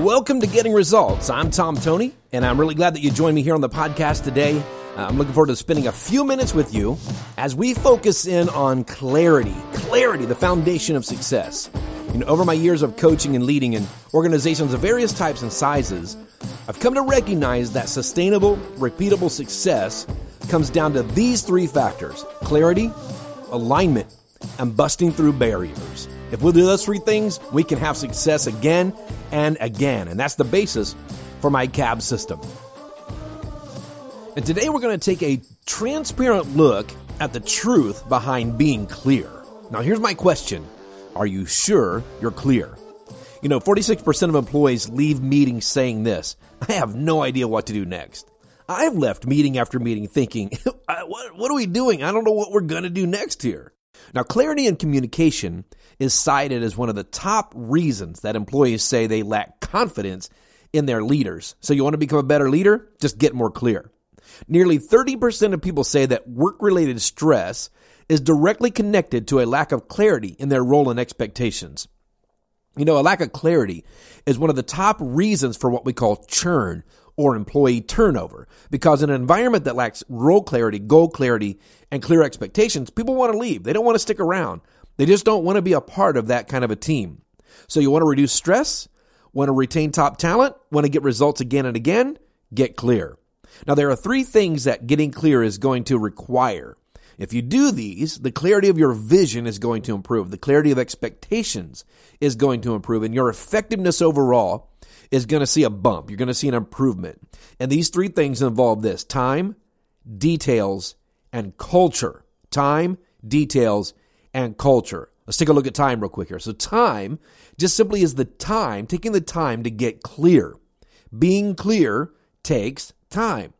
Welcome to Getting Results. I'm Tom Toney, and I'm really glad that you joined me here on the podcast today. Uh, I'm looking forward to spending a few minutes with you as we focus in on clarity. Clarity, the foundation of success. You know, over my years of coaching and leading in organizations of various types and sizes, I've come to recognize that sustainable, repeatable success comes down to these three factors clarity, alignment, and busting through barriers. If we'll do those three things, we can have success again and again. And that's the basis for my CAB system. And today we're going to take a transparent look at the truth behind being clear. Now, here's my question Are you sure you're clear? You know, 46% of employees leave meetings saying this I have no idea what to do next. I've left meeting after meeting thinking, uh, what, what are we doing? I don't know what we're going to do next here. Now, clarity in communication is cited as one of the top reasons that employees say they lack confidence in their leaders. So, you want to become a better leader? Just get more clear. Nearly 30% of people say that work related stress is directly connected to a lack of clarity in their role and expectations. You know, a lack of clarity is one of the top reasons for what we call churn or employee turnover. Because in an environment that lacks role clarity, goal clarity, and clear expectations, people want to leave. They don't want to stick around. They just don't want to be a part of that kind of a team. So you want to reduce stress, want to retain top talent, want to get results again and again, get clear. Now there are three things that getting clear is going to require. If you do these, the clarity of your vision is going to improve. The clarity of expectations is going to improve and your effectiveness overall is going to see a bump. You're going to see an improvement. And these three things involve this time, details, and culture. Time, details, and culture. Let's take a look at time real quick here. So time just simply is the time, taking the time to get clear. Being clear takes time.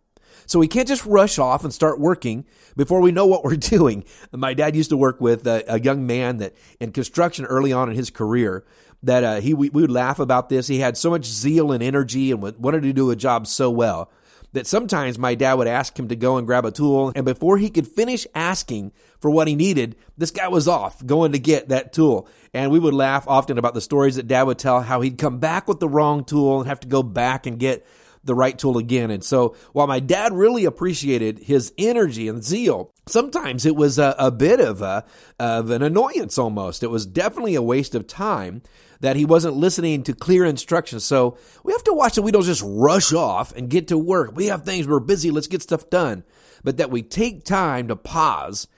So we can't just rush off and start working before we know what we're doing. My dad used to work with a, a young man that in construction early on in his career that uh, he we, we would laugh about this. He had so much zeal and energy and wanted to do a job so well that sometimes my dad would ask him to go and grab a tool, and before he could finish asking for what he needed, this guy was off going to get that tool. And we would laugh often about the stories that dad would tell how he'd come back with the wrong tool and have to go back and get the right tool again. And so while my dad really appreciated his energy and zeal, sometimes it was a, a bit of a, of an annoyance almost. It was definitely a waste of time that he wasn't listening to clear instructions. So we have to watch that we don't just rush off and get to work. We have things, we're busy, let's get stuff done. But that we take time to pause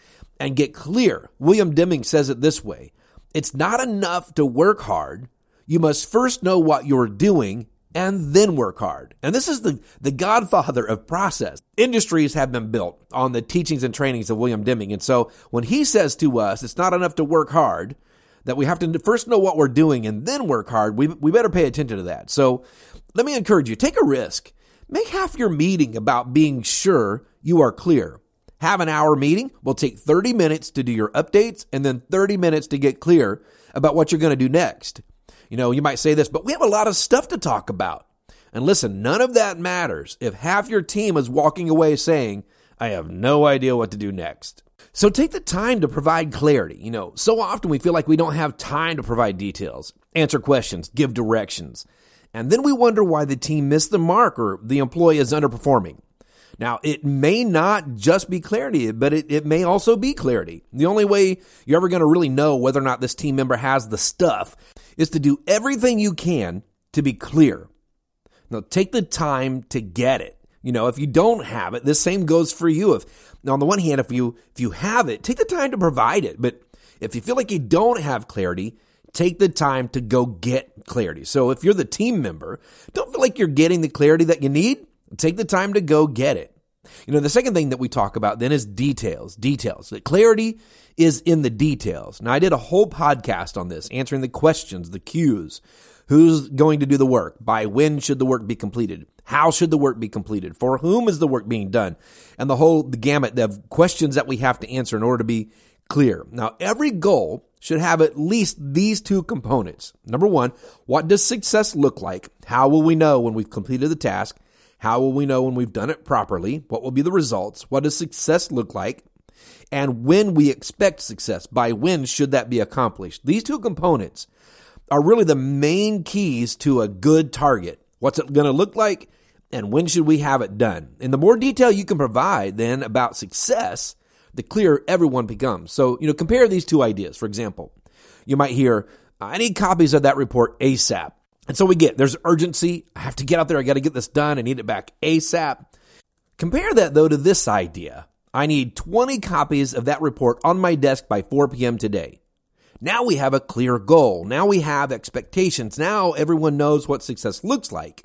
and get clear. William Deming says it this way. It's not enough to work hard. You must first know what you're doing and then work hard. And this is the, the godfather of process. Industries have been built on the teachings and trainings of William Deming. And so when he says to us, it's not enough to work hard, that we have to first know what we're doing and then work hard, we, we better pay attention to that. So let me encourage you, take a risk. Make half your meeting about being sure you are clear. Have an hour meeting. We'll take 30 minutes to do your updates and then 30 minutes to get clear about what you're going to do next. You know, you might say this, but we have a lot of stuff to talk about. And listen, none of that matters if half your team is walking away saying, I have no idea what to do next. So take the time to provide clarity. You know, so often we feel like we don't have time to provide details, answer questions, give directions. And then we wonder why the team missed the mark or the employee is underperforming. Now, it may not just be clarity, but it, it may also be clarity. The only way you're ever going to really know whether or not this team member has the stuff is to do everything you can to be clear. Now, take the time to get it. You know, if you don't have it, the same goes for you. If on the one hand, if you if you have it, take the time to provide it. But if you feel like you don't have clarity, take the time to go get clarity. So if you're the team member, don't feel like you're getting the clarity that you need. Take the time to go get it. You know, the second thing that we talk about then is details. Details. The clarity is in the details. Now, I did a whole podcast on this, answering the questions, the cues. Who's going to do the work? By when should the work be completed? How should the work be completed? For whom is the work being done? And the whole the gamut of questions that we have to answer in order to be clear. Now, every goal should have at least these two components. Number one, what does success look like? How will we know when we've completed the task? How will we know when we've done it properly? What will be the results? What does success look like? And when we expect success, by when should that be accomplished? These two components are really the main keys to a good target. What's it going to look like? And when should we have it done? And the more detail you can provide then about success, the clearer everyone becomes. So, you know, compare these two ideas. For example, you might hear, I need copies of that report ASAP. And so we get there's urgency. I have to get out there. I got to get this done. I need it back ASAP. Compare that though to this idea. I need 20 copies of that report on my desk by 4 p.m. today. Now we have a clear goal. Now we have expectations. Now everyone knows what success looks like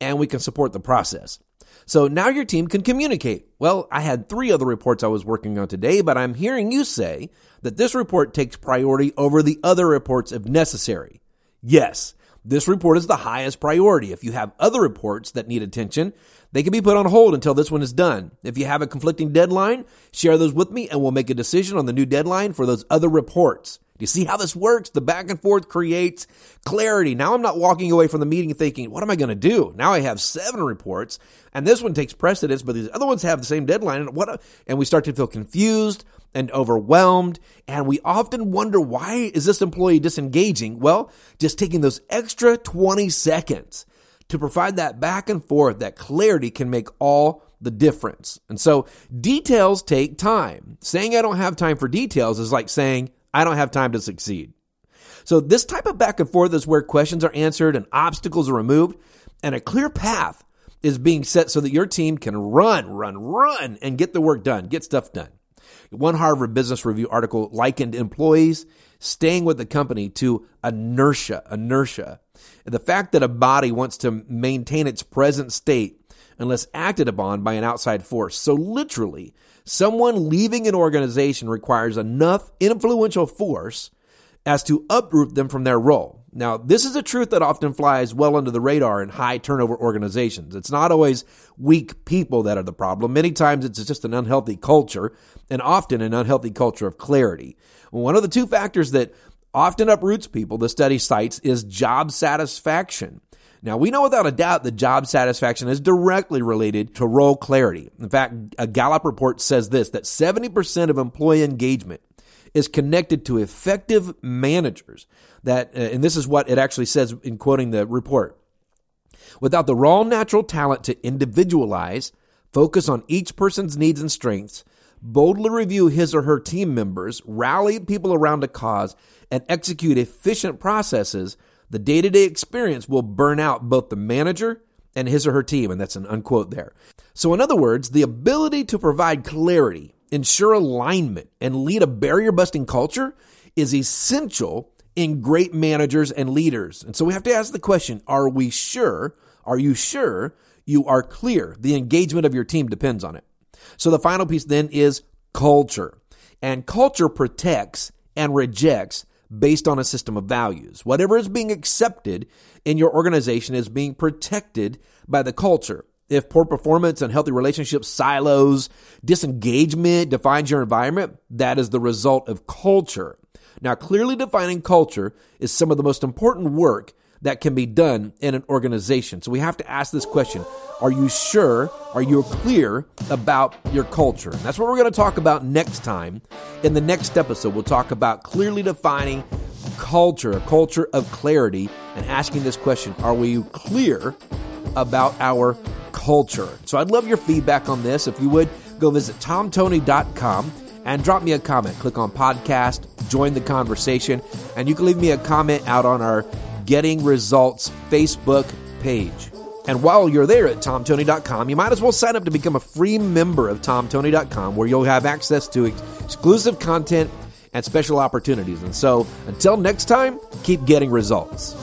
and we can support the process. So now your team can communicate. Well, I had three other reports I was working on today, but I'm hearing you say that this report takes priority over the other reports if necessary. Yes, this report is the highest priority. If you have other reports that need attention, they can be put on hold until this one is done. If you have a conflicting deadline, share those with me and we'll make a decision on the new deadline for those other reports. Do you see how this works? The back and forth creates clarity. Now I'm not walking away from the meeting thinking, what am I going to do? Now I have seven reports and this one takes precedence, but these other ones have the same deadline. And what, and we start to feel confused and overwhelmed. And we often wonder, why is this employee disengaging? Well, just taking those extra 20 seconds to provide that back and forth, that clarity can make all the difference. And so details take time. Saying I don't have time for details is like saying I don't have time to succeed. So this type of back and forth is where questions are answered and obstacles are removed and a clear path is being set so that your team can run, run, run and get the work done, get stuff done. One Harvard Business Review article likened employees staying with the company to inertia, inertia. The fact that a body wants to maintain its present state unless acted upon by an outside force. So literally, someone leaving an organization requires enough influential force as to uproot them from their role. Now, this is a truth that often flies well under the radar in high turnover organizations. It's not always weak people that are the problem. Many times it's just an unhealthy culture and often an unhealthy culture of clarity. One of the two factors that often uproots people, the study cites, is job satisfaction. Now, we know without a doubt that job satisfaction is directly related to role clarity. In fact, a Gallup report says this that 70% of employee engagement is connected to effective managers. That, uh, and this is what it actually says in quoting the report. Without the raw natural talent to individualize, focus on each person's needs and strengths, boldly review his or her team members, rally people around a cause, and execute efficient processes, the day to day experience will burn out both the manager and his or her team. And that's an unquote there. So, in other words, the ability to provide clarity, ensure alignment, and lead a barrier busting culture is essential in great managers and leaders. And so we have to ask the question are we sure? Are you sure you are clear? The engagement of your team depends on it. So the final piece then is culture. And culture protects and rejects based on a system of values. Whatever is being accepted in your organization is being protected by the culture. If poor performance, unhealthy relationships, silos, disengagement defines your environment, that is the result of culture. Now, clearly defining culture is some of the most important work that can be done in an organization. So we have to ask this question Are you sure? Are you clear about your culture? And that's what we're going to talk about next time. In the next episode, we'll talk about clearly defining culture, a culture of clarity, and asking this question Are we clear about our culture? So I'd love your feedback on this. If you would, go visit tomtoney.com and drop me a comment. Click on podcast, join the conversation, and you can leave me a comment out on our Getting Results Facebook page. And while you're there at tomtoney.com, you might as well sign up to become a free member of tomtoney.com where you'll have access to exclusive content and special opportunities. And so until next time, keep getting results.